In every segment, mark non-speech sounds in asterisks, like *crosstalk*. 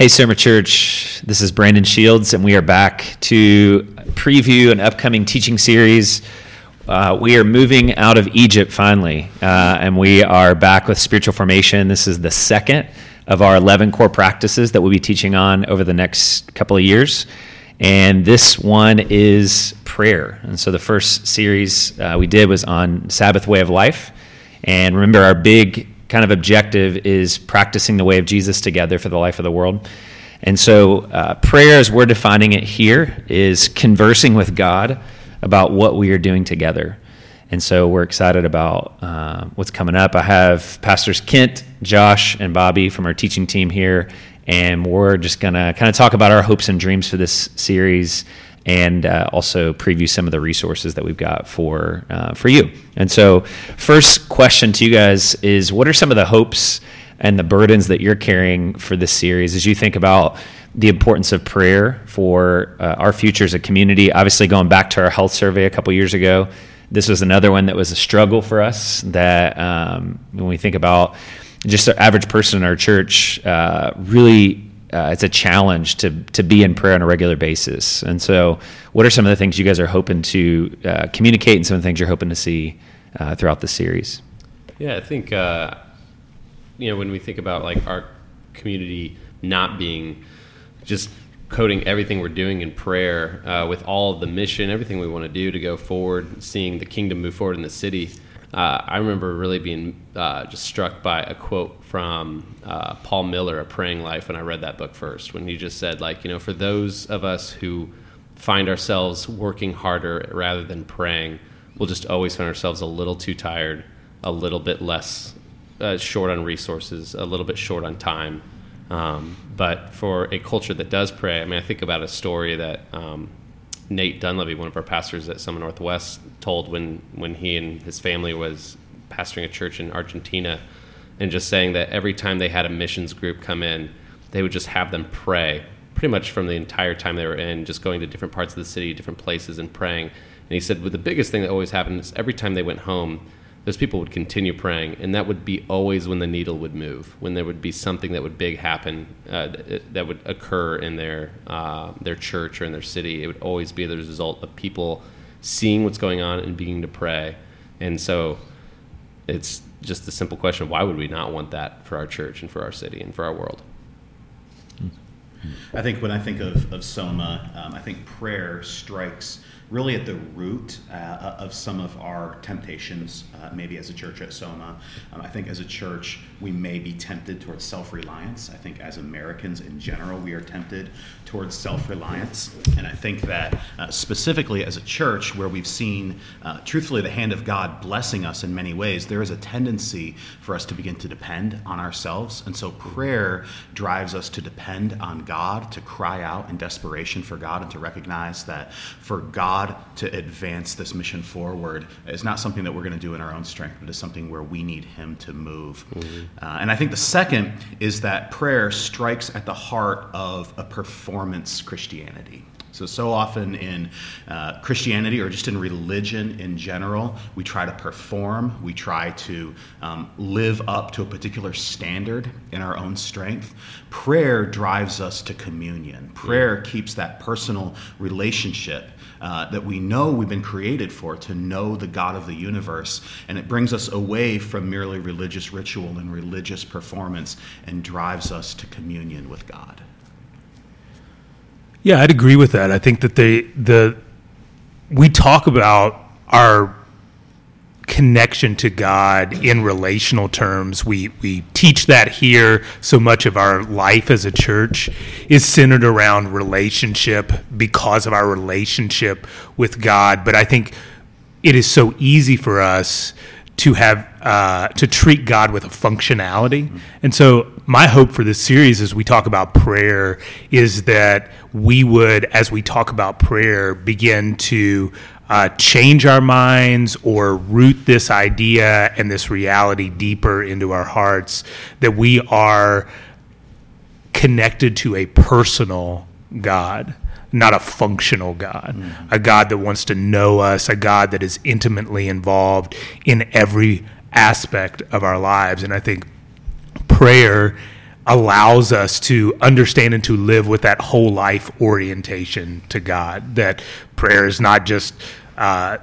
Hey, Soma Church. This is Brandon Shields, and we are back to preview an upcoming teaching series. Uh, we are moving out of Egypt finally, uh, and we are back with spiritual formation. This is the second of our 11 core practices that we'll be teaching on over the next couple of years. And this one is prayer. And so the first series uh, we did was on Sabbath way of life. And remember, our big kind of objective is practicing the way of Jesus together for the life of the world. And so, uh, prayer, as we're defining it here, is conversing with God about what we are doing together. And so, we're excited about uh, what's coming up. I have Pastors Kent, Josh, and Bobby from our teaching team here, and we're just going to kind of talk about our hopes and dreams for this series and uh, also preview some of the resources that we've got for uh, for you. And so, first question to you guys is: What are some of the hopes and the burdens that you're carrying for this series as you think about the importance of prayer for uh, our future as a community? Obviously, going back to our health survey a couple years ago, this was another one that was a struggle for us. That um, when we think about just the average person in our church, uh, really uh, it's a challenge to to be in prayer on a regular basis. And so, what are some of the things you guys are hoping to uh, communicate, and some of the things you're hoping to see uh, throughout the series? Yeah, I think uh, you know when we think about like our community not being just coding everything we're doing in prayer uh, with all of the mission, everything we want to do to go forward, seeing the kingdom move forward in the city. Uh, I remember really being just struck by a quote from uh, Paul Miller, A Praying Life, when I read that book first, when he just said, like, you know, for those of us who find ourselves working harder rather than praying, we'll just always find ourselves a little too tired, a little bit less uh, short on resources, a little bit short on time. Um, but for a culture that does pray, I mean, I think about a story that um, Nate Dunleavy, one of our pastors at Soma Northwest, told when, when he and his family was pastoring a church in Argentina and just saying that every time they had a missions group come in, they would just have them pray pretty much from the entire time they were in, just going to different parts of the city, different places, and praying. And he said, well, the biggest thing that always happened is every time they went home, those people would continue praying, and that would be always when the needle would move, when there would be something that would big happen uh, that would occur in their uh, their church or in their city. It would always be the result of people seeing what's going on and beginning to pray. And so, it's just the simple question why would we not want that for our church and for our city and for our world? I think when I think of, of Soma, um, I think prayer strikes really at the root uh, of some of our temptations, uh, maybe as a church at Soma. Um, I think as a church, we may be tempted towards self reliance. I think as Americans in general, we are tempted towards self reliance. And I think that uh, specifically as a church, where we've seen, uh, truthfully, the hand of God blessing us in many ways, there is a tendency for us to begin to depend on ourselves. And so prayer drives us to depend on God, to cry out in desperation for God, and to recognize that for God, God to advance this mission forward is not something that we're going to do in our own strength, but is something where we need Him to move. Mm-hmm. Uh, and I think the second is that prayer strikes at the heart of a performance Christianity. So, so often in uh, Christianity or just in religion in general, we try to perform, we try to um, live up to a particular standard in our own strength. Prayer drives us to communion. Prayer keeps that personal relationship uh, that we know we've been created for to know the God of the universe. And it brings us away from merely religious ritual and religious performance and drives us to communion with God. Yeah, I'd agree with that. I think that they the we talk about our connection to God in relational terms. We we teach that here. So much of our life as a church is centered around relationship because of our relationship with God. But I think it is so easy for us to have uh, to treat God with a functionality. Mm-hmm. And so my hope for this series as we talk about prayer is that we would, as we talk about prayer, begin to uh, change our minds or root this idea and this reality deeper into our hearts that we are connected to a personal God, not a functional God, mm-hmm. a God that wants to know us, a God that is intimately involved in every aspect of our lives. And I think prayer allows us to understand and to live with that whole life orientation to God. That prayer is not just uh,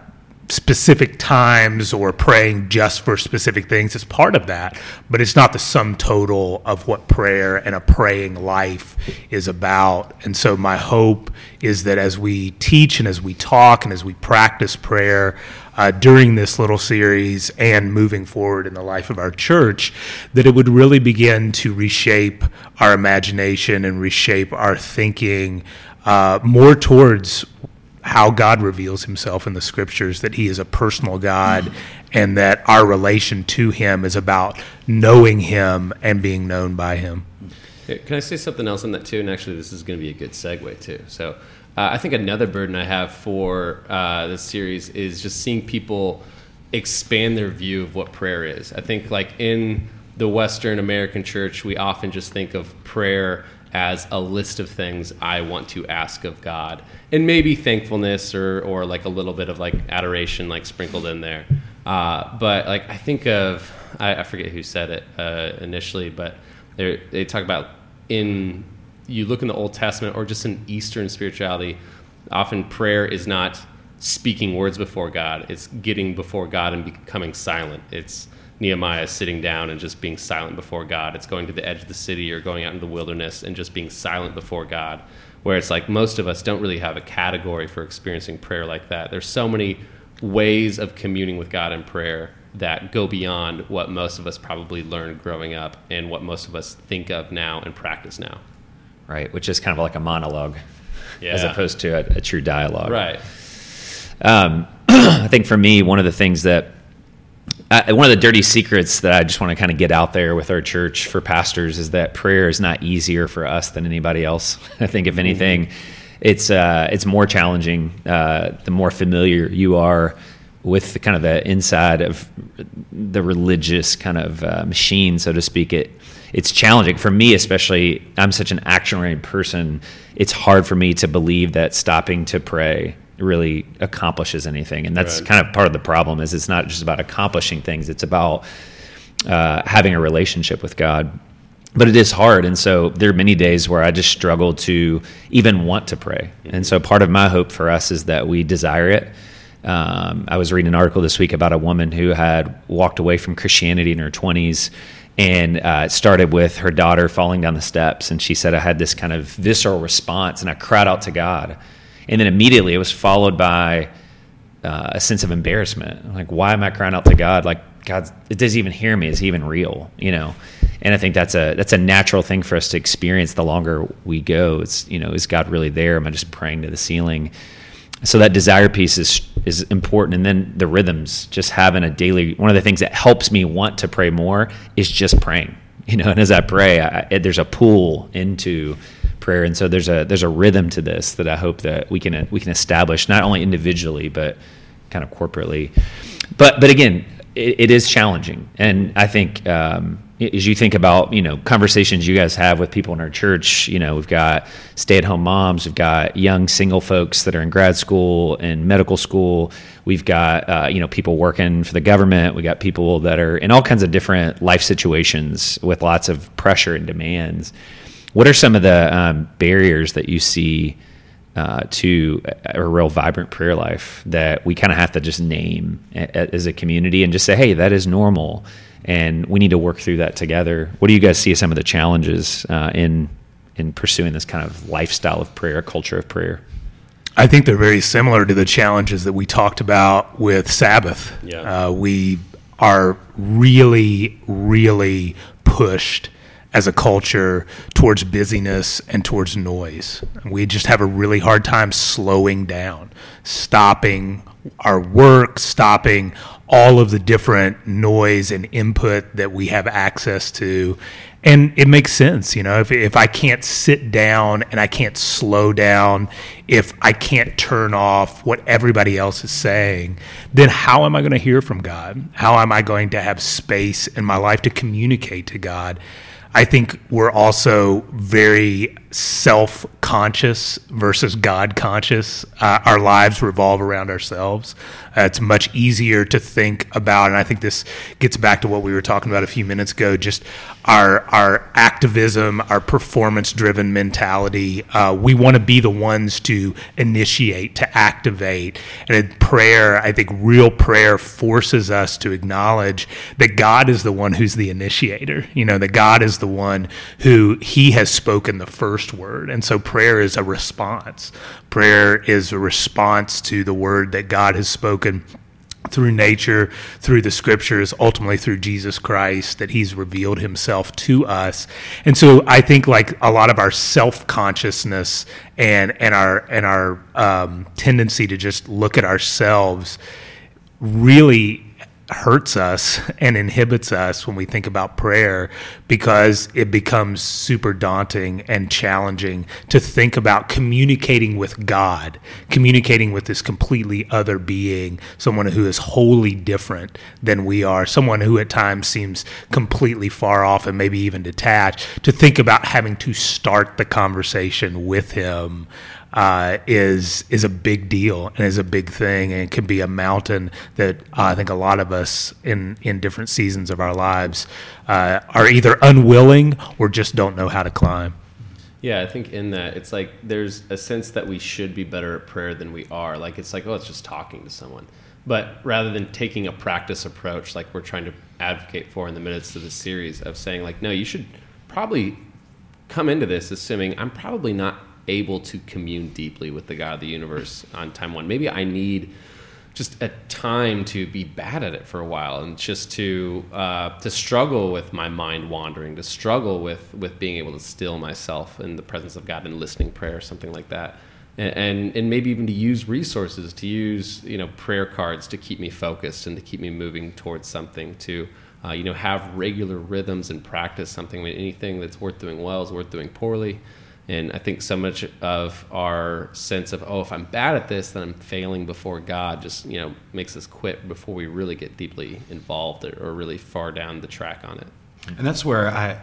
specific times or praying just for specific things. It's part of that, but it's not the sum total of what prayer and a praying life is about. And so, my hope is that as we teach and as we talk and as we practice prayer uh, during this little series and moving forward in the life of our church, that it would really begin to reshape our imagination and reshape our thinking uh, more towards how God reveals himself in the scriptures, that he is a personal God, and that our relation to him is about knowing him and being known by him. Can I say something else on that too? And actually, this is going to be a good segue too. So, uh, I think another burden I have for uh, this series is just seeing people expand their view of what prayer is. I think, like in the Western American church, we often just think of prayer as a list of things I want to ask of God, and maybe thankfulness or or like a little bit of like adoration, like sprinkled in there. Uh, but like I think of I, I forget who said it uh, initially, but they talk about in you look in the Old Testament or just in Eastern spirituality, often prayer is not speaking words before God; it's getting before God and becoming silent. It's Nehemiah sitting down and just being silent before God. It's going to the edge of the city or going out into the wilderness and just being silent before God. Where it's like most of us don't really have a category for experiencing prayer like that. There's so many ways of communing with God in prayer that go beyond what most of us probably learned growing up and what most of us think of now and practice now. Right, which is kind of like a monologue Yeah. as opposed to a, a true dialogue. Right. Um, *clears throat* I think for me, one of the things that uh, one of the dirty secrets that I just want to kind of get out there with our church for pastors is that prayer is not easier for us than anybody else. *laughs* I think if anything, it's uh, it's more challenging uh, the more familiar you are with the kind of the inside of the religious kind of uh, machine, so to speak. It it's challenging for me, especially. I'm such an action-oriented person. It's hard for me to believe that stopping to pray really accomplishes anything, and that's Right. kind of part of the problem. Is it's not just about accomplishing things; it's about uh, having a relationship with God. But it is hard, and so there are many days where I just struggle to even want to pray. And so part of my hope for us is that we desire it. Um, I was reading an article this week about a woman who had walked away from Christianity in her 20s, and uh, it started with her daughter falling down the steps. And she said, I had this kind of visceral response, and I cried out to God. And then immediately it was followed by uh, a sense of embarrassment. Like, why am I crying out to God? Like, God, it doesn't even hear me. Is he even real? You know? And I think that's a that's a natural thing for us to experience. The longer we go, it's you know, is God really there? Am I just praying to the ceiling? So that desire piece is is important, and then the rhythms. Just having a daily. One of the things that helps me want to pray more is just praying. *laughs* You know, and as I pray, I, there's a pull into prayer, and so there's a there's a rhythm to this that I hope that we can we can establish not only individually but kind of corporately. But but again, it, it is challenging, and I think um, as you think about you know conversations you guys have with people in our church, you know we've got stay-at-home moms, we've got young single folks that are in grad school and medical school, we've got uh, you know people working for the government, we got people that are in all kinds of different life situations with lots of pressure and demands. What are some of the um, barriers that you see? uh, to a, a real vibrant prayer life that we kind of have to just name as a community and just say, hey, that is normal, and we need to work through that together. What do you guys see as some of the challenges uh, in in pursuing this kind of lifestyle of prayer, culture of prayer? I think they're very similar to the challenges that we talked about with Sabbath. Yeah. Uh, we are really, really pushed as a culture towards busyness and towards noise. We just have a really hard time slowing down, stopping our work, stopping all of the different noise and input that we have access to. And it makes sense, you know, if, if I can't sit down and I can't slow down, if I can't turn off what everybody else is saying, then how am I going to hear from God? How am I going to have space in my life to communicate to God? I think we're also very self conscious versus God conscious. Uh, our lives revolve around ourselves. Uh, it's much easier to think about, and I think this gets back to what we were talking about a few minutes ago. Just our our activism, our performance driven mentality. Uh, we want to be the ones to initiate, to activate, and prayer. I think real prayer forces us to acknowledge that God is the one who's the initiator. You know, that God is the one who He has spoken the first word, and so prayer is a response. Prayer is a response to the word that God has spoken through nature, through the scriptures, ultimately through Jesus Christ, that He's revealed Himself to us. And so I think like a lot of our self consciousness and and our and our um, tendency to just look at ourselves really hurts us and inhibits us when we think about prayer because it becomes super daunting and challenging to think about communicating with God, communicating with this completely other being, someone who is wholly different than we are, someone who at times seems completely far off and maybe even detached, to think about having to start the conversation with him uh, is is a big deal and is a big thing, and can be a mountain that uh, I think a lot of us in in different seasons of our lives uh, are either unwilling or just don't know how to climb. Yeah, I think in that it's like there's a sense that we should be better at prayer than we are. Like it's like oh, it's just talking to someone, but rather than taking a practice approach, like we're trying to advocate for in the minutes of the series of saying like no, you should probably come into this assuming I'm probably not able to commune deeply with the God of the universe on time one. Maybe I need just a time to be bad at it for a while and just to uh, to struggle with my mind wandering, to struggle with with being able to still myself in the presence of God and listening prayer, something like that. And, and, maybe even to use resources, to use you know prayer cards to keep me focused and to keep me moving towards something. To uh, you know have regular rhythms and practice something. I mean, anything that's worth doing well is worth doing poorly. And I think so much of our sense of, oh, if I'm bad at this, then I'm failing before God, just you know makes us quit before we really get deeply involved or really far down the track on it. And that's where I,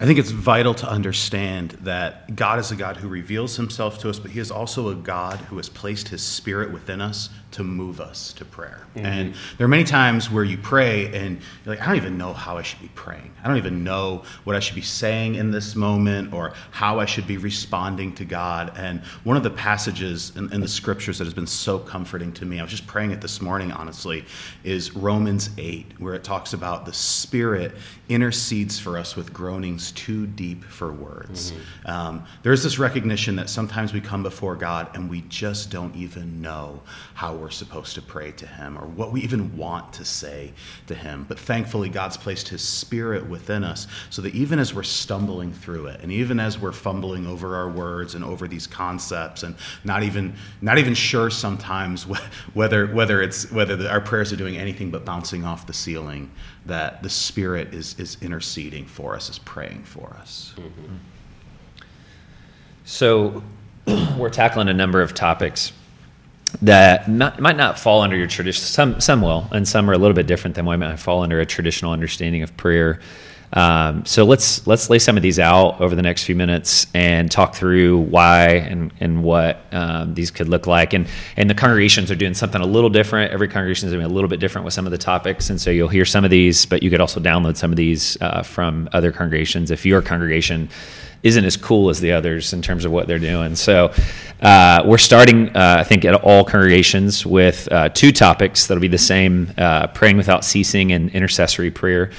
I think it's vital to understand that God is a God who reveals Himself to us, but He is also a God who has placed His Spirit within us to move us to prayer. Mm-hmm. And there are many times where you pray and you're like, I don't even know how I should be praying. I don't even know what I should be saying in this moment or how I should be responding to God. And one of the passages in, in the scriptures that has been so comforting to me, I was just praying it this morning, honestly, is Romans 8, where it talks about the Spirit intercedes for us with groanings too deep for words. Mm-hmm. Um, there's this recognition that sometimes we come before God and we just don't even know how we're supposed to pray to Him or what we even want to say to Him. But thankfully, God's placed His Spirit within us so that even as we're stumbling through it, and even as we're fumbling over our words and over these concepts, and not even not even sure sometimes whether whether it's whether the, our prayers are doing anything but bouncing off the ceiling, that the Spirit is is interceding for us, is praying for us. Mm-hmm. So, *clears throat* we're tackling a number of topics that might not fall under your tradition. Some some will, and some are a little bit different than what might fall under a traditional understanding of prayer. Um, so let's let's lay some of these out over the next few minutes and talk through why and and what um, these could look like. And and the congregations are doing something a little different. Every congregation is doing a little bit different with some of the topics, and so you'll hear some of these, but you could also download some of these uh, from other congregations if your congregation isn't as cool as the others in terms of what they're doing. So uh, we're starting, uh, I think, at all congregations with uh, two topics that'll be the same: uh, praying without ceasing and intercessory prayer.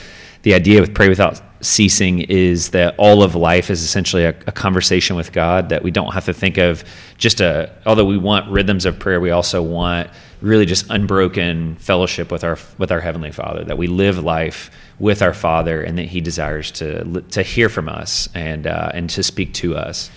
The idea with pray without ceasing is that all of life is essentially a, a, conversation with God. That we don't have to think of just a. Although we want rhythms of prayer, we also want really just unbroken fellowship with our with our heavenly Father. That we live life with our Father, and that He desires to to hear from us and uh, and to speak to us.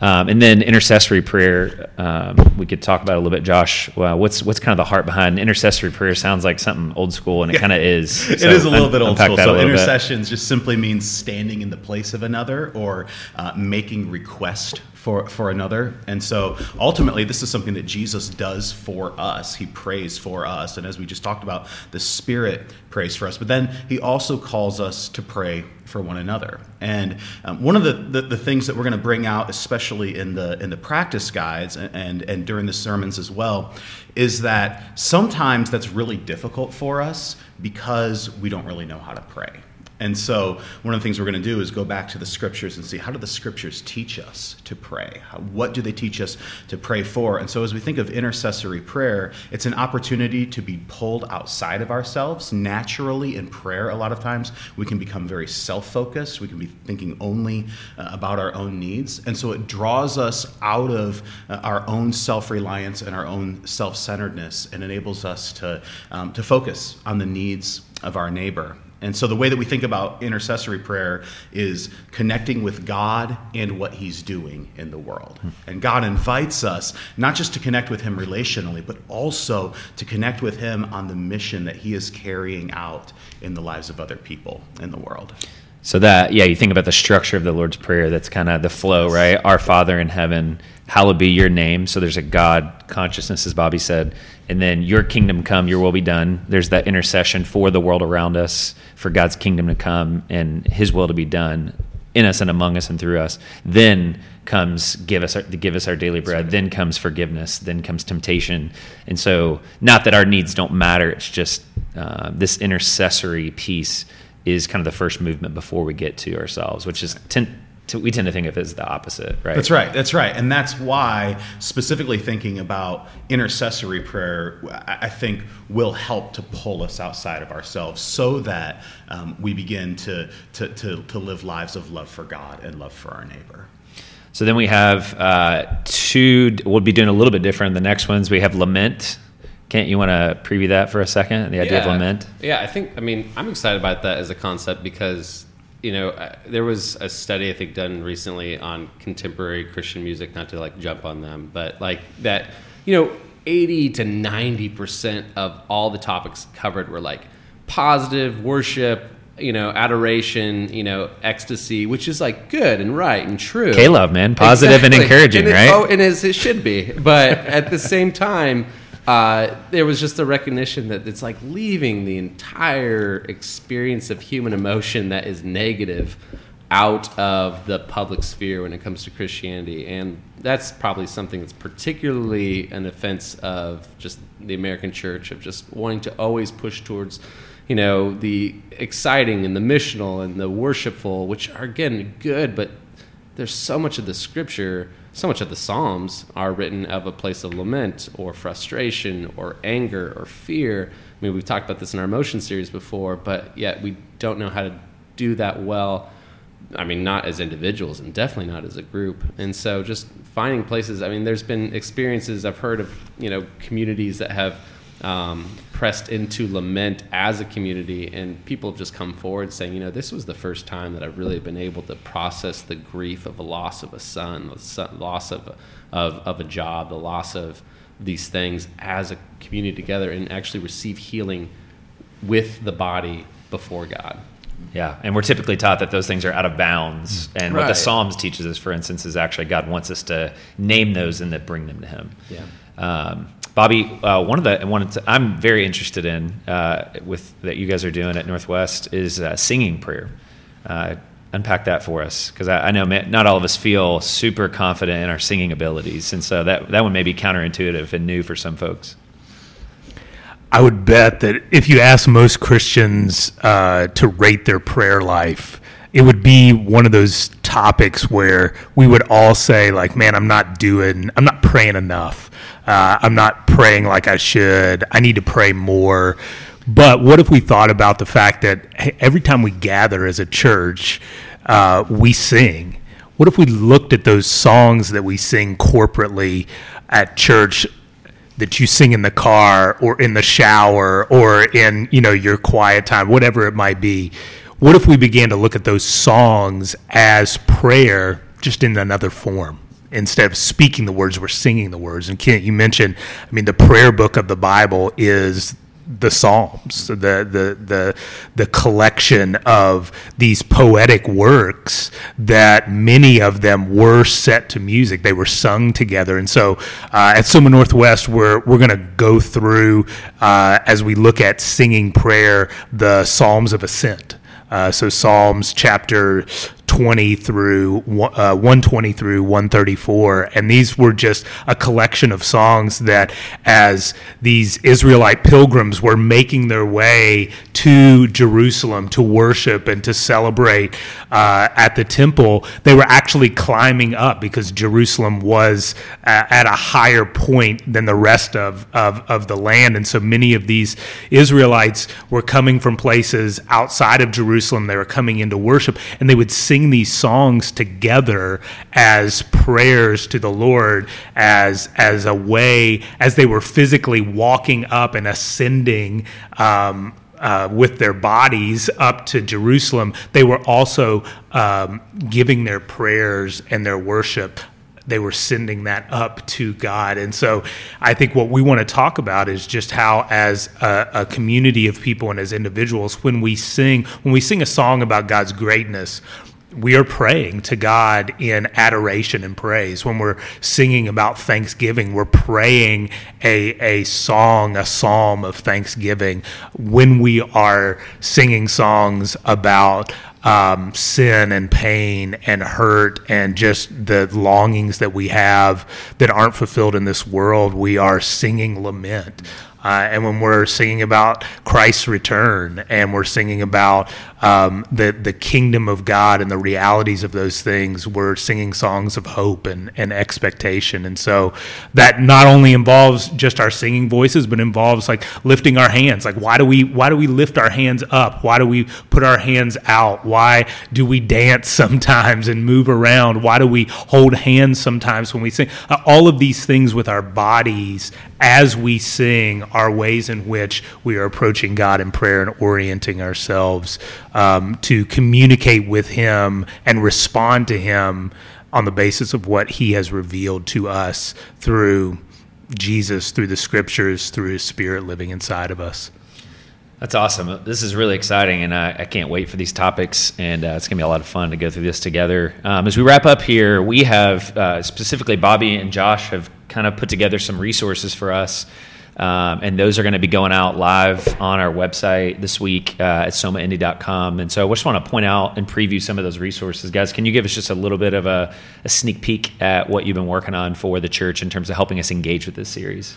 Um, and then intercessory prayer, um, we could talk about a little bit, Josh. Well, what's what's kind of the heart behind intercessory prayer? Sounds like something old school, and it kind of is. *laughs* It is a little bit old school. So little bit. intercessions just simply means standing in the place of another or uh, making request for, for another. And so ultimately, this is something that Jesus does for us. He prays for us. And as we just talked about, the Spirit prays for us. But then he also calls us to pray for one another. And um, one of the, the, the things that we're going to bring out, especially in the, in the practice guides and, and, and during the sermons as well, is that sometimes that's really difficult for us because we don't really know how to pray. And so, one of the things we're going to do is go back to the scriptures and see how do the scriptures teach us to pray? What do they teach us to pray for? And so, as we think of intercessory prayer, it's an opportunity to be pulled outside of ourselves. Naturally, in prayer, a lot of times we can become very self focused. We can be thinking only uh, about our own needs. And so, it draws us out of uh, our own self reliance and our own self centeredness and enables us to, um, to focus on the needs of our neighbor. And so the way that we think about intercessory prayer is connecting with God and what He's doing in the world. Hmm. And God invites us not just to connect with Him relationally, but also to connect with Him on the mission that He is carrying out in the lives of other people in the world. So that yeah, you think about the structure of the Lord's Prayer. That's kind of the flow, right? Our Father in heaven, hallowed be your name. So there's a God consciousness, as Bobby said, and then Your kingdom come, Your will be done. There's that intercession for the world around us, for God's kingdom to come and His will to be done in us and among us and through us. Then comes give us our, give us our daily bread. Then comes forgiveness. Then comes temptation. And so, not that our needs don't matter. It's just uh, this intercessory piece is kind of the first movement before we get to ourselves, which is tend to, we tend to think of it as the opposite, right? That's right. That's right. And that's why, specifically thinking about intercessory prayer, I I think will help to pull us outside of ourselves so that um, we begin to, to, to, to live lives of love for God and love for our neighbor. So then we have uh, two. We'll be doing a little bit different. The next ones we have lament. Kent, you want to preview that for a second? The idea of lament. Yeah, I think. I mean, I'm excited about that as a concept because you know uh, there was a study I think done recently on contemporary Christian music. Not to like jump on them, but like that. You know, 80 to 90 percent of all the topics covered were like positive worship. You know, adoration. You know, ecstasy, which is like good and right and true. K-love, man. Positive and encouraging, it- right? Oh, and as it should be. But at the same time, uh, there was just a recognition that it's like leaving the entire experience of human emotion that is negative out of the public sphere when it comes to Christianity. And that's probably something that's particularly an offense of just the American church, of just wanting to always push towards you know the exciting and the missional and the worshipful which are again good but there's so much of the scripture, so much of the Psalms are written of a place of lament or frustration or anger or fear. I mean, we've talked about this in our emotion series before, but yet we don't know how to do that well. I mean, not as individuals and definitely not as a group. And so just finding places, I mean, there's been experiences I've heard of, you know, communities that have um, pressed into lament as a community, and people have just come forward saying, you know, this was the first time that I've really been able to process the grief of a loss of a son, the loss of a, of, of a job, the loss of these things as a community together, and actually receive healing with the body before God. Yeah, and we're typically taught that those things are out of bounds. And what the Psalms teaches us, for instance, is actually God wants us to name those and that bring them to Him. Yeah. Um, Bobby, uh, one of the one I'm very interested in uh, with that you guys are doing at Northwest is uh, singing prayer. Uh, unpack that for us, because I, I know not all of us feel super confident in our singing abilities, and so that that one may be counterintuitive and new for some folks. I would bet that if you ask most Christians uh, to rate their prayer life, it would be one of those topics where we would all say, like, man, I'm not doing, I'm not praying enough. Uh, I'm not praying like I should. I need to pray more. But what if we thought about the fact that hey, every time we gather as a church, uh, we sing? What if we looked at those songs that we sing corporately at church that you sing in the car or in the shower or in you know your quiet time whatever it might be what if we began to look at those songs as prayer just in another form instead of speaking the words, we're singing the words. And Kent, you mentioned, I mean, the prayer book of the Bible is the Psalms, the the the the collection of these poetic works that many of them were set to music. They were sung together, and so uh, at Soma Northwest, we're we're going to go through uh, as we look at singing prayer the Psalms of Ascent. Uh, so Psalms chapter 20 through uh, 120 through 134 and these were just a collection of songs that as these israelite pilgrims were making their way to jerusalem to worship and to celebrate uh, at the temple they were actually climbing up because jerusalem was uh, at a higher point than the rest of, of, of the land. And so many of these israelites were coming from places outside of jerusalem. They were coming into worship and they would sing these songs together as prayers to the Lord, as as a way as they were physically walking up and ascending. Um, uh, with their bodies up to Jerusalem, they were also um, giving their prayers and their worship they were sending that up to God. And so I think what we want to talk about is just how, as a, a, community of people and as individuals, when we sing, when we sing a song about God's greatness, we are praying to God in adoration and praise. When we're singing about thanksgiving, we're praying a, a song, a psalm of thanksgiving. When we are singing songs about um, sin and pain and hurt and just the longings that we have that aren't fulfilled in this world, we are singing lament. Uh, and when we're singing about Christ's return and we're singing about um, the, the kingdom of God and the realities of those things, we're singing songs of hope and, and expectation. And so that not only involves just our singing voices, but involves like lifting our hands. Like why do we why do we lift our hands up? Why do we put our hands out? Why do we dance *laughs* sometimes and move around? Why do we hold hands sometimes when we sing? Uh, all of these things with our bodies as we sing are ways in which we are approaching God in prayer and orienting ourselves um, to communicate with Him and respond to Him on the basis of what He has revealed to us through Jesus, through the scriptures, through His Spirit living inside of us. That's awesome. This is really exciting, and I, I can't wait for these topics. And uh, it's going to be a lot of fun to go through this together. Um, as we wrap up here, we have uh, specifically Bobby and Josh have kind of put together some resources for us. Um, and those are going to be going out live on our website this week uh, at somaindy.com. And so I just want to point out and preview some of those resources. Guys, can you give us just a little bit of a, a sneak peek at what you've been working on for the church in terms of helping us engage with this series?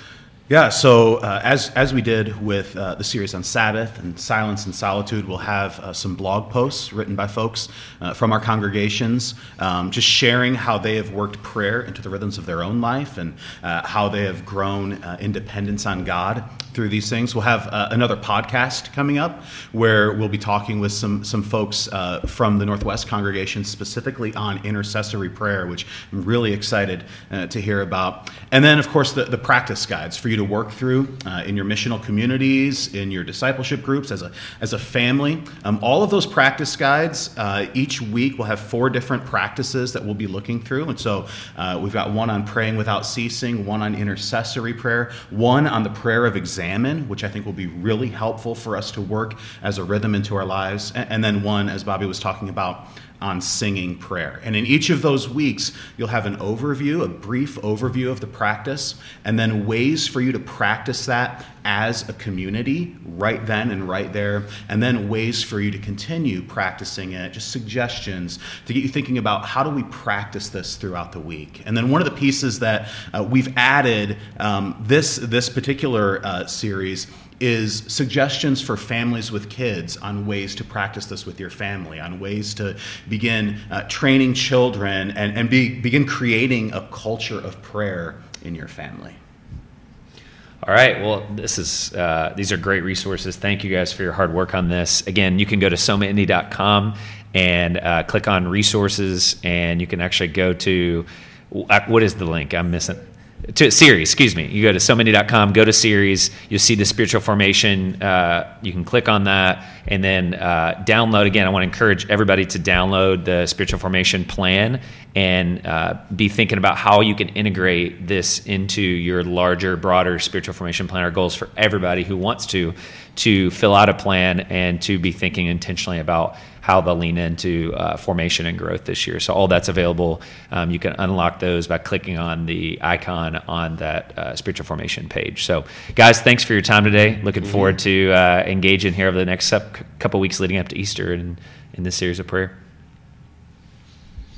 Yeah, so uh, as, as we did with uh, the series on Sabbath and silence and solitude, we'll have uh, some blog posts written by folks uh, from our congregations, um, just sharing how they have worked prayer into the rhythms of their own life and uh, how they have grown uh, independence on God through these things. We'll have another podcast coming up where we'll be talking with some some folks from the Northwest congregation specifically on intercessory prayer, which I'm really excited to hear about. And then, of course, the, the practice guides for you to work through uh, in your missional communities, in your discipleship groups, as a as a family. Um, all of those practice guides uh, each week we'll have four different practices that we'll be looking through, and so uh, we've got one on praying without ceasing, one on intercessory prayer, one on the prayer of examen, which I think will be really helpful for us to work as a rhythm into our lives. And then one, as Bobby was talking about, on singing prayer. And in each of those weeks, you'll have an overview, a brief overview of the practice, and then ways for you to practice that as a community right then and right there, and then ways for you to continue practicing it, just suggestions to get you thinking about how do we practice this throughout the week. And then one of the pieces that uh, we've added um, this, this particular uh, series is suggestions for families with kids on ways to practice this with your family, on ways to begin uh, training children and, and be, begin creating a culture of prayer in your family. All right. Well, this is uh, these are great resources. Thank you guys for your hard work on this. Again, you can go to somaindy.com and uh, click on resources, and you can actually go to what is the link? I'm missing to series, excuse me. You go to somaindy.com, go to series, you'll see the spiritual formation. Uh, you can click on that And then uh, download again. I want to encourage everybody to download the spiritual formation plan and uh, be thinking about how you can integrate this into your larger, broader spiritual formation plan. Our goals for everybody who wants to to fill out a plan and to be thinking intentionally about how they'll lean into uh, formation and growth this year. So all that's available. Um, you can unlock those by clicking on the icon on that uh, spiritual formation page. So guys, thanks for your time today. Looking forward to uh, engaging here over the next couple weeks leading up to Easter and in this series of prayer.